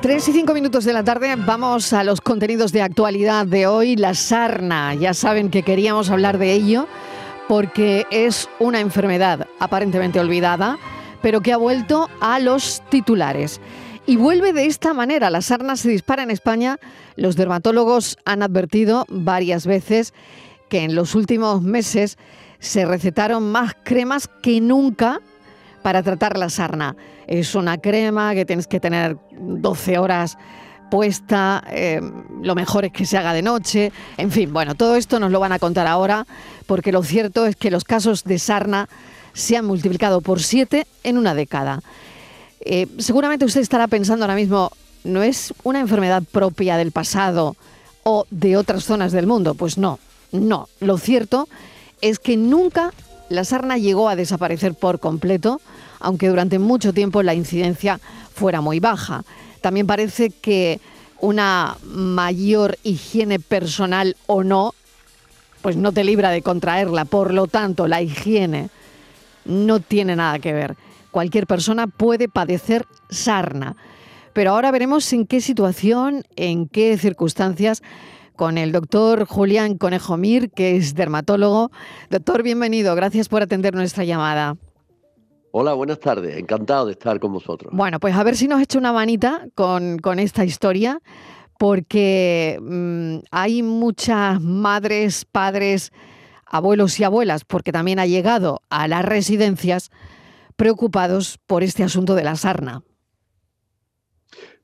3 y 5 minutos de la tarde, vamos a los contenidos de actualidad de hoy. La sarna, ya saben que queríamos hablar de ello porque es una enfermedad aparentemente olvidada, pero que ha vuelto a los titulares. Y vuelve de esta manera, la sarna se dispara en España. Los dermatólogos han advertido varias veces que en los últimos meses se recetaron más cremas que nunca para tratar la sarna. Es una crema que tienes que tener 12 horas puesta, eh, lo mejor es que se haga de noche, en fin, bueno, todo esto nos lo van a contar ahora, porque lo cierto es que los casos de sarna se han multiplicado por siete en una década. Eh, seguramente usted estará pensando ahora mismo, ¿no es una enfermedad propia del pasado o de otras zonas del mundo? Pues no, no. Lo cierto es que nunca la sarna llegó a desaparecer por completo, aunque durante mucho tiempo la incidencia fuera muy baja. También parece que una mayor higiene personal o no, pues no te libra de contraerla. Por lo tanto, la higiene no tiene nada que ver. Cualquier persona puede padecer sarna. Pero ahora veremos en qué situación, en qué circunstancias con el doctor Julián Conejo Mir, que es dermatólogo. Doctor, bienvenido. Gracias por atender nuestra llamada. Hola, buenas tardes. Encantado de estar con vosotros. Bueno, pues a ver si nos echa una manita con, con esta historia, porque mm, hay muchas madres, padres, abuelos y abuelas, porque también ha llegado a las residencias preocupados por este asunto de la sarna.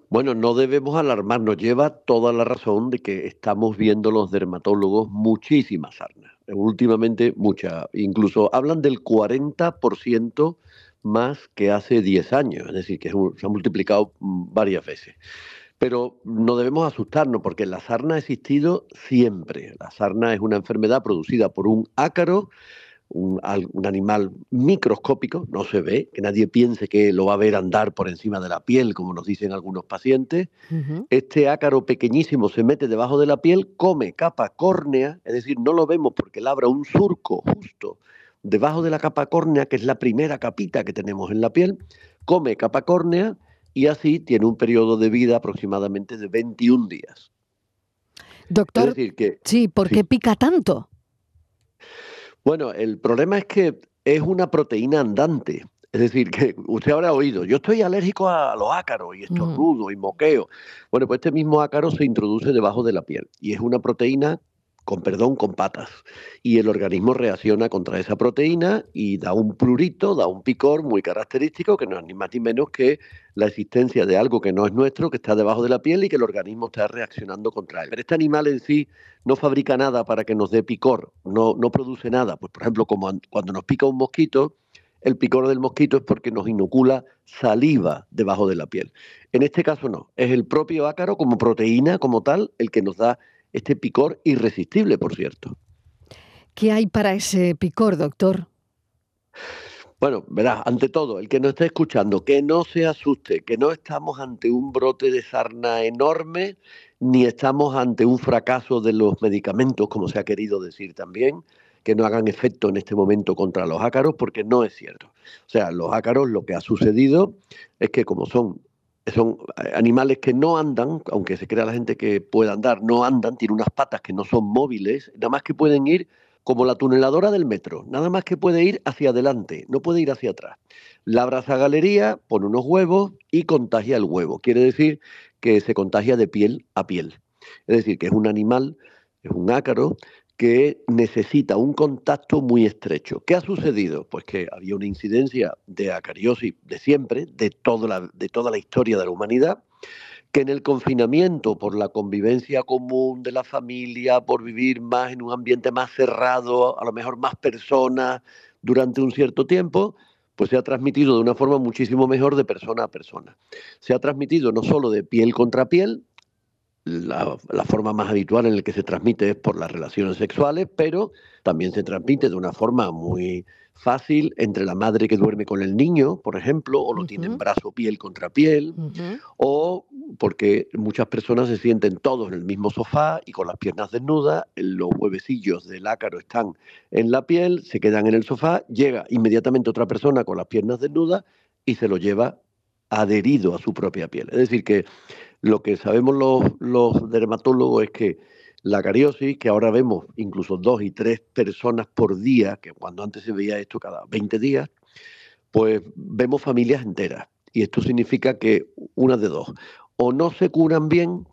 Bueno, no debemos alarmarnos. Lleva toda la razón de que estamos viendo los dermatólogos muchísimas sarnas. Últimamente muchas. Incluso hablan del 40% más que hace 10 años. Es decir, que se ha multiplicado mm, varias veces. Pero no debemos asustarnos porque la sarna ha existido siempre. La sarna es una enfermedad producida por un ácaro un, animal microscópico, no se ve, que nadie piense que lo va a ver andar por encima de la piel, como nos dicen algunos pacientes. Este ácaro pequeñísimo se mete debajo de la piel, come capa córnea, es decir, no lo vemos porque labra un surco justo debajo de la capa córnea, que es la primera capita que tenemos en la piel, come capa córnea y así tiene un periodo de vida aproximadamente de 21 días. Doctor, sí, ¿por qué pica tanto? Bueno, el problema es que es una proteína andante. Es decir, que usted habrá oído, yo estoy alérgico a los ácaros y estornudo y moqueo. Bueno, pues este mismo ácaro se introduce debajo de la piel y es una proteína con perdón, con patas. Y el organismo reacciona contra esa proteína y da un prurito, da un picor muy característico que no es ni más ni menos que la existencia de algo que no es nuestro, que está debajo de la piel y que el organismo está reaccionando contra él. Pero este animal en sí no fabrica nada para que nos dé picor, no, no produce nada. Pues por ejemplo, como cuando nos pica un mosquito, el picor del mosquito es porque nos inocula saliva debajo de la piel. En este caso no, es el propio ácaro como proteína, como tal, el que nos da este picor irresistible, por cierto. ¿Qué hay para ese picor, doctor? Bueno, verás, ante todo, el que nos esté escuchando, que no se asuste, que no estamos ante un brote de sarna enorme, ni estamos ante un fracaso de los medicamentos, como se ha querido decir también, que no hagan efecto en este momento contra los ácaros, porque no es cierto. O sea, los ácaros lo que ha sucedido es que como son son eh, animales que no andan, aunque se crea la gente que puede andar, no andan, tienen unas patas que no son móviles, nada más que pueden ir como la tuneladora del metro, nada más que puede ir hacia adelante, no puede ir hacia atrás. Labra esa galería, pone unos huevos y contagia el huevo. Quiere decir que se contagia de piel a piel. Es decir, que es un animal, es un ácaro que necesita un contacto muy estrecho. ¿Qué ha sucedido? Pues que había una incidencia de acariosis de siempre, de toda la, de la historia de la humanidad, que en el confinamiento, por la convivencia común de la familia, por vivir más en un ambiente más cerrado, a lo mejor más personas durante un cierto tiempo, pues se ha transmitido de una forma muchísimo mejor de persona a persona. Se ha transmitido no solo de piel contra piel, la, forma más habitual en la que se transmite es por las relaciones sexuales, pero también se transmite de una forma muy fácil entre la madre que duerme con el niño, por ejemplo, o lo tiene en brazo piel contra piel, o porque muchas personas se sienten todos en el mismo sofá y con las piernas desnudas, los huevecillos del ácaro están en la piel, se quedan en el sofá, llega inmediatamente otra persona con las piernas desnudas y se lo lleva adherido a su propia piel. Es decir, que Lo que sabemos los, dermatólogos es que la cariosis, que ahora vemos incluso dos y tres personas por día, que cuando antes se veía esto cada 20 días, pues vemos familias enteras. Y esto significa que una de dos, o no se curan bien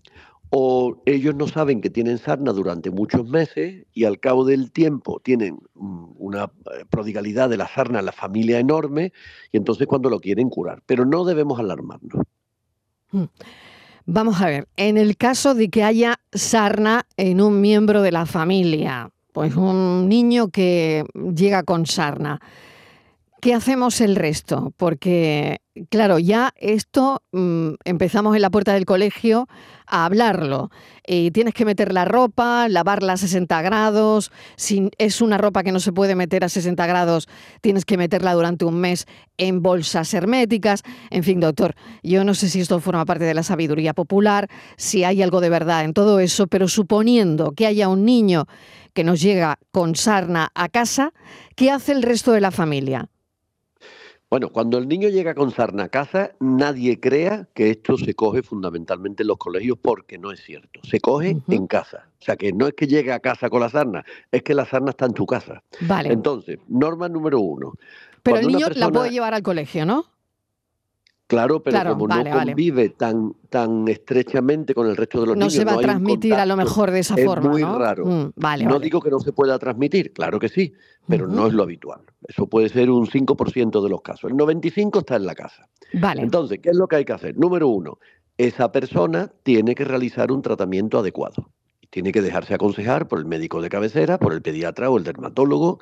o ellos no saben que tienen sarna durante muchos meses y al cabo del tiempo tienen mm, una eh, prodigalidad de la sarna en la familia enorme y entonces cuando lo quieren curar. Pero no debemos alarmarnos. Mm. Vamos a ver, en el caso de que haya sarna en un miembro de la familia, pues un niño que llega con sarna, ¿qué hacemos el resto? Porque Claro, ya esto mm, empezamos en la puerta del colegio a hablarlo. Y tienes que meter la ropa, lavarla a 60 grados. Si es una ropa que no se puede meter a 60 grados, tienes que meterla durante un mes en bolsas herméticas. En fin, doctor, yo no sé si esto forma parte de la sabiduría popular, si hay algo de verdad en todo eso, pero suponiendo que haya un niño que nos llega con sarna a casa, ¿qué hace el resto de la familia? Bueno, cuando el niño llega con sarna a casa, nadie crea que esto se coge fundamentalmente en los colegios porque no es cierto. Se coge en casa. O sea, que no es que llegue a casa con la sarna, es que la sarna está en tu casa. Vale. Entonces, norma número uno. Pero el niño la puede llevar al colegio, ¿no? Claro, pero como no convive tan, tan estrechamente con el resto de los niños. No se va a transmitir a lo mejor de esa forma. Es muy raro. Mm, no digo que no se pueda transmitir, claro que sí, pero no es lo habitual. Eso puede ser un 5% de los casos. El 95% está en la casa. Vale. Entonces, ¿qué es lo que hay que hacer? Número uno, esa persona tiene que realizar un tratamiento adecuado. Tiene que dejarse aconsejar por el médico de cabecera, por el pediatra o el dermatólogo.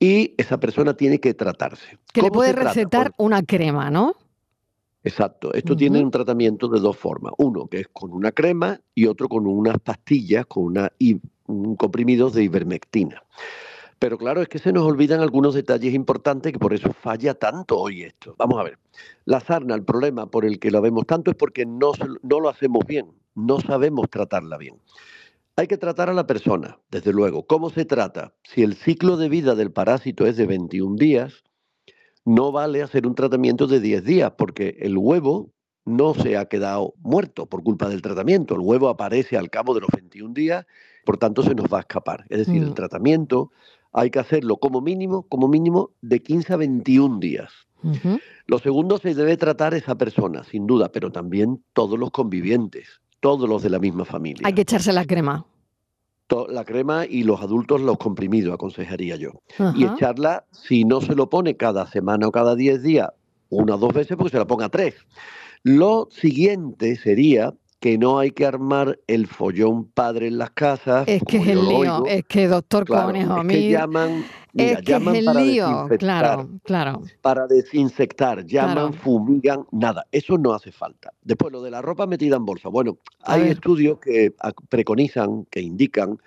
Y esa persona tiene que tratarse. Que le puede recetar una crema, ¿no? Exacto. Esto tiene un tratamiento de dos formas. Uno que es con una crema y otro con unas pastillas, con una, un comprimido de ivermectina. Pero claro, es que se nos olvidan algunos detalles importantes que por eso falla tanto hoy esto. Vamos a ver. La sarna, el problema por el que la vemos tanto es porque no, no lo hacemos bien, no sabemos tratarla bien. Hay que tratar a la persona, desde luego. ¿Cómo se trata? Si el ciclo de vida del parásito es de 21 días, no vale hacer un tratamiento de 10 días porque el huevo no se ha quedado muerto por culpa del tratamiento. El huevo aparece al cabo de los 21 días, por tanto se nos va a escapar. Es decir, el mm. tratamiento hay que hacerlo como mínimo, como mínimo de 15 a 21 días. Lo segundo, se debe tratar esa persona, sin duda, pero también todos los convivientes, todos los de la misma familia. Hay que echarse la crema la crema y los adultos los comprimidos, aconsejaría yo. Y echarla, si no se lo pone cada semana o cada 10 días, una o dos veces, porque se la ponga tres. Lo siguiente sería que no hay que armar el follón padre en las casas. Es que es el lío, es que doctor Conejo, es que llaman, es que es el lío, claro, claro. Para desinfectar, llaman, fumigan, nada, eso no hace falta. Después, lo de la ropa metida en bolsa. Bueno, hay estudios que preconizan, que indican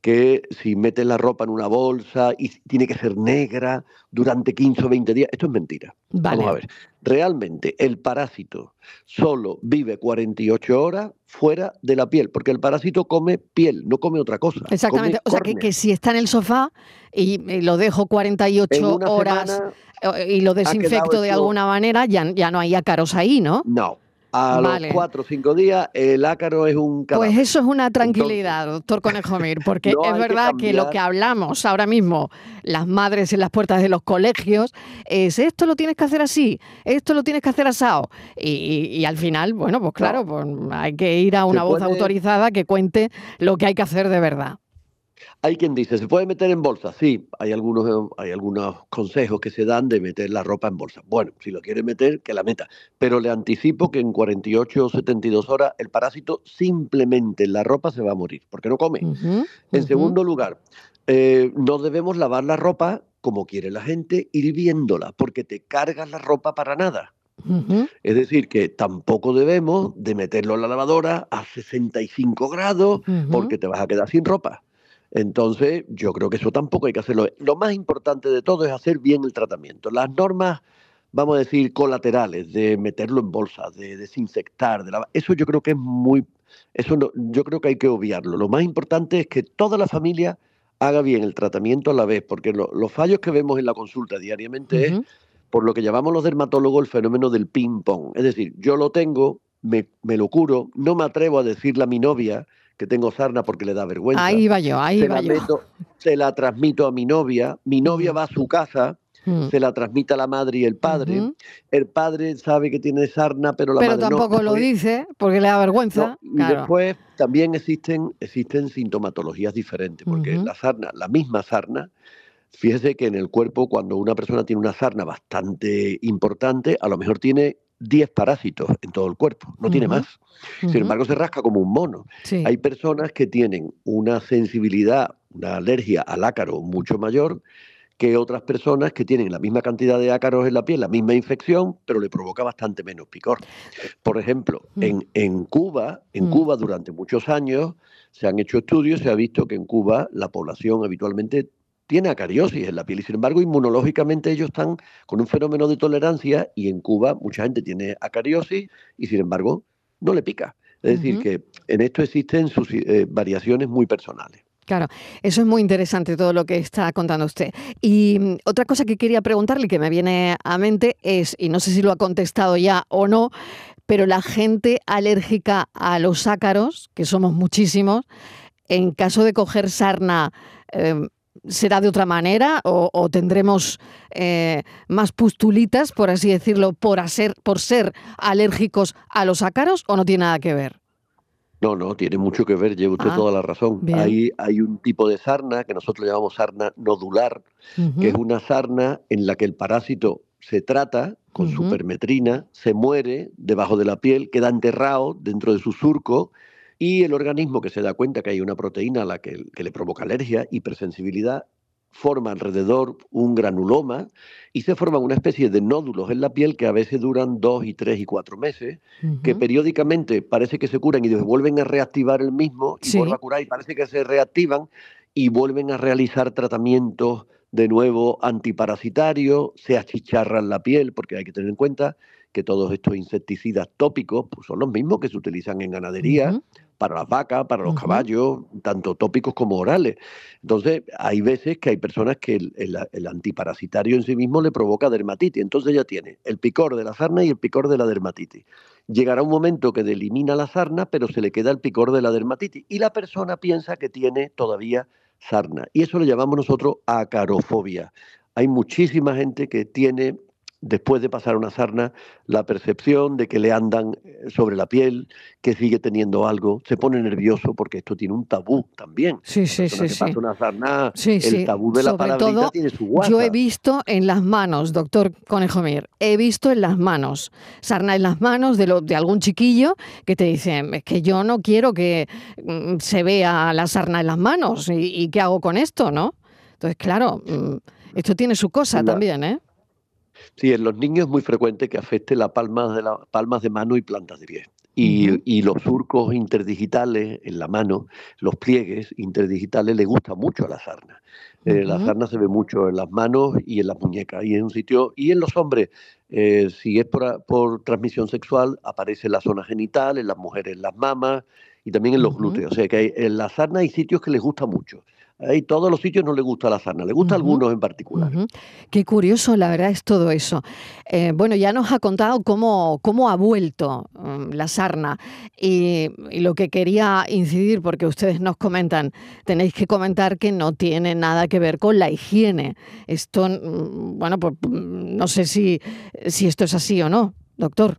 que si metes la ropa en una bolsa y tiene que ser negra durante 15 o 20 días, esto es mentira. Vamos a ver. Realmente el parásito solo vive 48 horas fuera de la piel, porque el parásito come piel, no come otra cosa. Exactamente. o sea, que, si está en el sofá y, lo dejo 48 horas eh, y lo desinfecto de alguna manera, ya, ya no hay ácaros ahí, ¿no? No, a los cuatro o cinco días, el ácaro es un cadáver. Pues eso es una tranquilidad, doctor Conejo Mir, porque es verdad que, lo que hablamos ahora mismo, las madres en las puertas de los colegios, es esto lo tienes que hacer así, esto lo tienes que hacer asado. Y, al final, bueno, pues claro, pues hay que ir a una voz autorizada que cuente lo que hay que hacer de verdad. Hay quien dice, ¿se puede meter en bolsa? Sí, hay algunos, hay algunos consejos que se dan de meter la ropa en bolsa. Bueno, si lo quiere meter, que la meta. Pero le anticipo que en 48 o 72 horas el parásito simplemente en la ropa se va a morir, porque no come. en segundo lugar, eh, no debemos lavar la ropa como quiere la gente, hirviéndola, porque te cargas la ropa para nada. Es decir, que tampoco debemos de meterlo en la lavadora a 65 grados porque te vas a quedar sin ropa. Entonces, yo creo que eso tampoco hay que hacerlo. Lo más importante de todo es hacer bien el tratamiento. Las normas, vamos a decir, colaterales, de meterlo en bolsa, de desinfectar, de eso yo creo que es muy, eso no, yo creo que hay que obviarlo. Lo más importante es que toda la familia haga bien el tratamiento a la vez, porque los fallos que vemos en la consulta diariamente es por lo que llamamos los dermatólogos el fenómeno del ping-pong. Es decir, yo lo tengo, me, me lo curo, no me atrevo a decirle a mi novia que tengo sarna porque le da vergüenza. Ahí va yo, ahí se yo. meto- se la transmito a mi novia, mi novia va a su casa, Mm. se la transmite a la madre y el padre, el padre sabe que tiene sarna, pero la Pero madre no. tampoco lo dice porque le da vergüenza. no, y después también existen, existen sintomatologías diferentes, porque la sarna, la misma sarna, fíjese que en el cuerpo, cuando una persona tiene una sarna bastante importante, a lo mejor tiene 10 parásitos en todo el cuerpo, no tiene más. Sin embargo, se rasca como un mono. Sí. Hay personas que tienen una sensibilidad, una alergia al ácaro mucho mayor que otras personas que tienen la misma cantidad de ácaros en la piel, la misma infección, pero le provoca bastante menos picor. Por ejemplo, Mm. en, en Cuba, en Mm. Cuba durante muchos años se han hecho estudios, se ha visto que en Cuba la población habitualmente tiene acariosis en la piel y sin embargo inmunológicamente ellos están con un fenómeno de tolerancia y en Cuba mucha gente tiene acariosis y sin embargo no le pica. Es decir, que en esto existen sus, eh, variaciones muy personales. Claro, eso es muy interesante todo lo que está contando usted. Y mm, otra cosa que quería preguntarle que me viene a mente es, y no sé si lo ha contestado ya o no, pero la gente alérgica a los ácaros, que somos muchísimos, en caso de coger sarna, eh, ¿será de otra manera o, o tendremos eh, más pustulitas, por así decirlo, por, hacer, por ser alérgicos a los ácaros o no tiene nada que ver? No, no, tiene mucho que ver, lleva usted Ah, toda la razón. bien. Hay, hay un tipo de sarna que nosotros llamamos sarna nodular, que es una sarna en la que el parásito se trata con supermetrina, se muere debajo de la piel, queda enterrado dentro de su surco y el organismo que se da cuenta que hay una proteína a la que, que le provoca alergia, hipersensibilidad, forma alrededor un granuloma y se forman una especie de nódulos en la piel que a veces duran dos y tres y cuatro meses que periódicamente parece que se curan y vuelven a reactivar el mismo y Sí. vuelve a curar y parece que se reactivan y vuelven a realizar tratamientos de nuevo antiparasitarios, se achicharran la piel, porque hay que tener en cuenta que todos estos insecticidas tópicos pues, son los mismos que se utilizan en ganadería, para las vacas, para los caballos, tanto tópicos como orales. Entonces, hay veces que hay personas que el, el- el antiparasitario en sí mismo le provoca dermatitis. Entonces ya tiene el picor de la sarna y el picor de la dermatitis. Llegará un momento que elimina la sarna, pero se le queda el picor de la dermatitis. Y la persona piensa que tiene todavía sarna. Y eso lo llamamos nosotros acarofobia. Hay muchísima gente que tiene después de pasar una sarna, la percepción de que le andan eh, sobre la piel, que sigue teniendo algo, se pone nervioso porque esto tiene un tabú también. Sí, sí, sí, que sí. pasa una sarna, Sí, el tabú de la Sobre todo, tiene su guasa. Yo he visto en las manos, doctor Conejomir, he visto en las manos, sarna en las manos de, lo, de algún chiquillo que te dice, es que yo no quiero que mm, se vea la sarna en las manos y, y qué hago con esto, ¿no? Entonces, claro, mm, esto tiene su cosa La- también, ¿eh? Sí, en los niños es muy frecuente que afecte las palmas de, la, palmas de mano y plantas de pie. Y, los surcos interdigitales en la mano, los pliegues interdigitales, le gusta mucho a la sarna. Eh, La sarna se ve mucho en las manos y en las muñecas. Y en un sitio, y en los hombres, eh, si es por, por transmisión sexual, aparece en la zona genital, en las mujeres en las mamas y también en los glúteos. O sea que hay- en la sarna hay sitios que les gusta mucho. Hay todos los sitios no les gusta la sarna, les gusta algunos en particular. Qué curioso, la verdad, es todo eso. Eh, bueno, ya nos ha contado cómo, cómo ha vuelto mm, la sarna y, y lo que quería incidir, porque ustedes nos comentan, tenéis que comentar que no tiene nada que ver con la higiene. Esto, mm, bueno, pues mm, no sé si, si esto es así o no, doctor.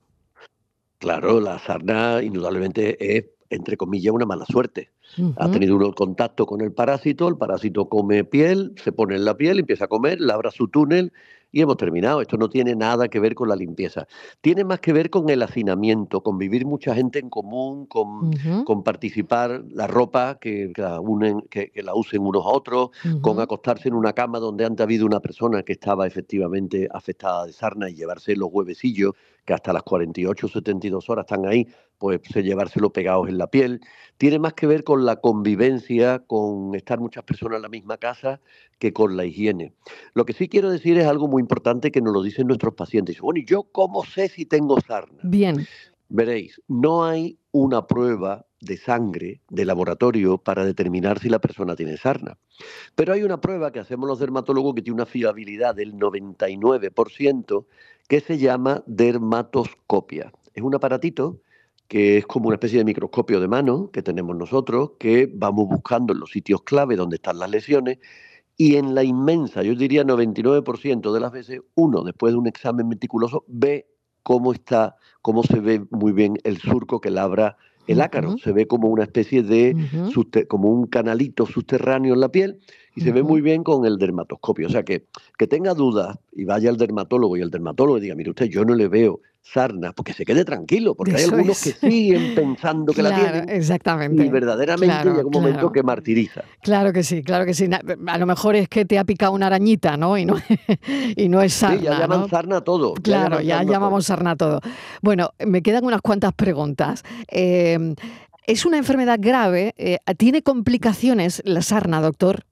Claro, la sarna indudablemente es, entre comillas, una mala suerte. Ha tenido uno contacto con el parásito, el parásito come piel, se pone en la piel, empieza a comer, labra su túnel y hemos terminado. Esto no tiene nada que ver con la limpieza. Tiene más que ver con el hacinamiento, con vivir mucha gente en común, con, con participar, la ropa que, que la unen, que, que la usen unos a otros, con acostarse en una cama donde antes ha habido una persona que estaba efectivamente afectada de sarna y llevarse los huevecillos, que hasta las 48 72 horas están ahí, pues se llevárselo pegados en la piel. Tiene más que ver con la convivencia, con estar muchas personas en la misma casa, que con la higiene. Lo que sí quiero decir es algo muy importante que nos lo dicen nuestros pacientes. Bueno, ¿y yo cómo sé si tengo sarna? Bien. Veréis, no hay una prueba de sangre de laboratorio para determinar si la persona tiene sarna. Pero hay una prueba que hacemos los dermatólogos que tiene una fiabilidad del 99% que se llama dermatoscopia. Es un aparatito que es como una especie de microscopio de mano que tenemos nosotros, que vamos buscando en los sitios clave donde están las lesiones y en la inmensa, yo diría 99% de las veces, uno después de un examen meticuloso ve cómo está, cómo se ve muy bien el surco que labra el ácaro. Se ve como una especie de, como un canalito subterráneo en la piel y se ve muy bien con el dermatoscopio. O sea que, que tenga dudas y vaya al dermatólogo y el dermatólogo diga, mire usted, yo no le veo sarna, porque se quede tranquilo, porque hay algunos que siguen pensando que la tienen. Exactamente. Y verdaderamente llega un momento que martiriza. Claro que sí, claro que sí. A lo mejor es que te ha picado una arañita, ¿no? Y no, y no es sarna. Sí, ya llaman sarna todo. Claro, ya, llamamos sarna todo. Bueno, me quedan unas cuantas preguntas. Eh, ¿Es una enfermedad grave? Eh, ¿Tiene complicaciones la sarna, doctor?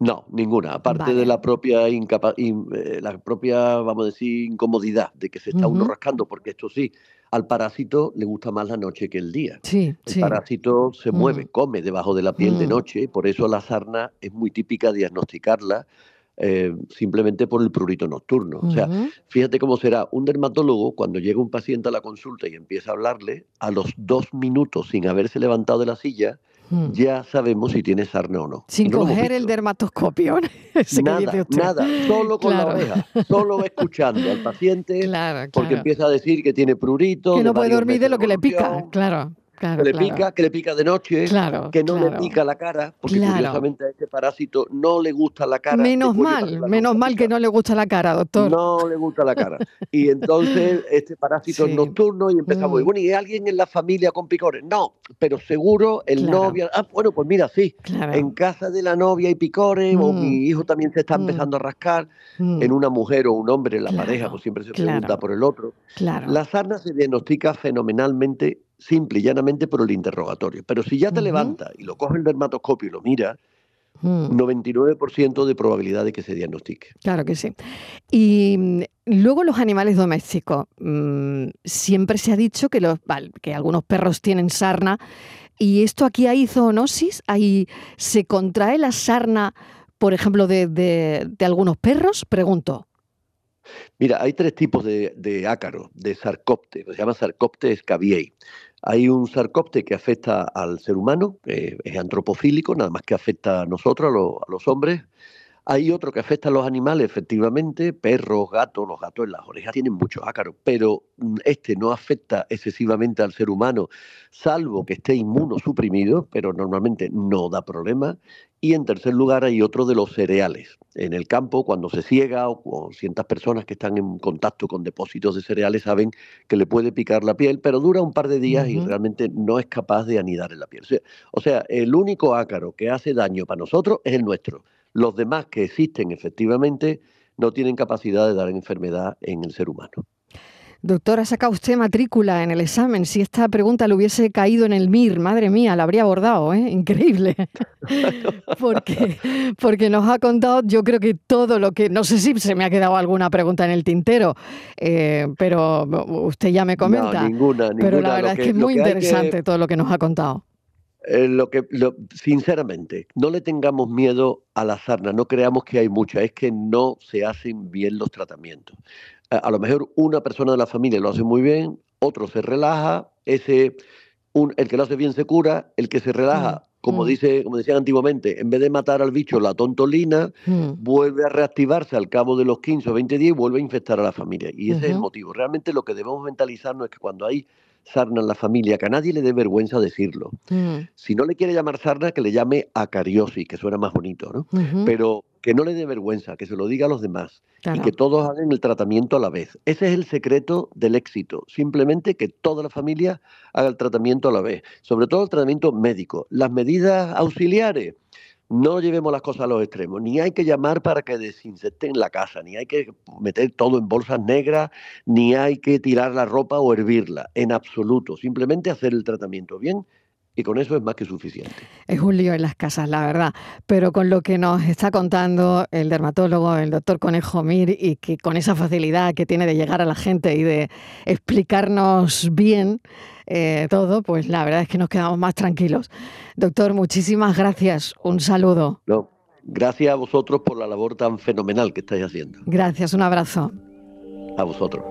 No, ninguna. Aparte de la propia incapa eh, la propia, vamos a decir, incomodidad de que se está uno rascando, porque esto sí, al parásito le gusta más la noche que el día. Sí, el parásito se mueve, come debajo de la piel de mm. noche, por eso la sarna es muy típica diagnosticarla eh, simplemente por el prurito nocturno. O sea, fíjate cómo será un dermatólogo cuando llega un paciente a la consulta y empieza a hablarle, a los dos minutos sin haberse levantado de la silla, Hmm. ya sabemos si tiene sarna o no. Sin coger el dermatoscopio. nada, nada, solo con la oreja, solo escuchando al paciente, porque empieza a decir que tiene prurito. Que no puede dormir de lo que le pica, claro que le pica, que le pica de noche, que no le pica la cara, porque curiosamente a este parásito no le gusta la cara. Menos mal, menos mal que no le gusta la cara, doctor. No le gusta la cara. Y entonces este parásito es nocturno y empezamos, mm. bueno, ¿y alguien en la familia con picores? No, pero seguro el novio, ah, bueno, pues mira, sí, en casa de la novia hay picores, o mm. mi hijo también se está mm. empezando a rascar, en una mujer o un hombre en la pareja, pues siempre se pregunta por el otro. La sarna se diagnostica fenomenalmente simple y llanamente por el interrogatorio. Pero si ya te levanta y lo coge el dermatoscopio y lo mira, 99% mm. de probabilidad de que se diagnostique. Claro que sí. Y mm, luego los animales domésticos. Mm, siempre se ha dicho que, los, que algunos perros tienen sarna. ¿Y esto aquí hay zoonosis? ¿Hay, ¿Se contrae la sarna, por ejemplo, de, de algunos perros? Pregunto. Mira, hay tres tipos de, de ácaros, de sarcopte, se llama sarcopte scabiei. Hay un sarcopte que afecta al ser humano, que es antropofílico, nada más que afecta a nosotros, a, los hombres. Hay otro que afecta a los animales, efectivamente, perros, gatos, los gatos en las orejas tienen muchos ácaros, pero mm, este no afecta excesivamente al ser humano, salvo que esté inmunosuprimido, pero normalmente no da problema. Y en tercer lugar hay otro de los cereales. En el campo, cuando se ciega o, ciertas personas que están en contacto con depósitos de cereales saben que le puede picar la piel, pero dura un par de días y realmente no es capaz de anidar en la piel. O sea, el único ácaro que hace daño para nosotros es el nuestro. Los demás que existen efectivamente no tienen capacidad de dar enfermedad en el ser humano. Doctora, saca usted matrícula en el examen. Si esta pregunta le hubiese caído en el MIR, madre mía, la habría abordado, ¿eh? Increíble. porque, porque nos ha contado, yo creo que todo lo que. No sé si se me ha quedado alguna pregunta en el tintero, eh, pero usted ya me comenta. No, ninguna, ninguna. Pero la verdad es que es muy interesante todo lo que nos ha contado. Eh, lo que, sinceramente, no le tengamos miedo a la sarna, no creamos que hay mucha, es que no se hacen bien los tratamientos a, lo mejor una persona de la familia lo hace muy bien, otro se relaja, ese un, el que lo hace bien se cura, el que se relaja, mm, como mm. dice, como decían antiguamente, en vez de matar al bicho la tontolina, mm. vuelve a reactivarse al cabo de los 15 o 20 días y vuelve a infectar a la familia. Y ese es el motivo. Realmente lo que debemos mentalizarnos es que cuando hay sarna en la familia, que a nadie le dé vergüenza decirlo. Si no le quiere llamar sarna, que le llame acariosis, que suena más bonito, ¿no? Pero que no le dé vergüenza, que se lo diga a los demás y que todos hagan el tratamiento a la vez. Ese es el secreto del éxito, simplemente que toda la familia haga el tratamiento a la vez, sobre todo el tratamiento médico. Las medidas auxiliares, no llevemos las cosas a los extremos, ni hay que llamar para que desinsecten la casa, ni hay que meter todo en bolsas negras, ni hay que tirar la ropa o hervirla, en absoluto, simplemente hacer el tratamiento bien y con eso es más que suficiente. Es un lío en las casas, la verdad, pero con lo que nos está contando el dermatólogo, el doctor Conejo Mir, y que con esa facilidad que tiene de llegar a la gente y de explicarnos bien eh, todo, pues la verdad es que nos quedamos más tranquilos. Doctor, muchísimas gracias. Un saludo. No, gracias a vosotros por la labor tan fenomenal que estáis haciendo. Gracias, un abrazo. A vosotros.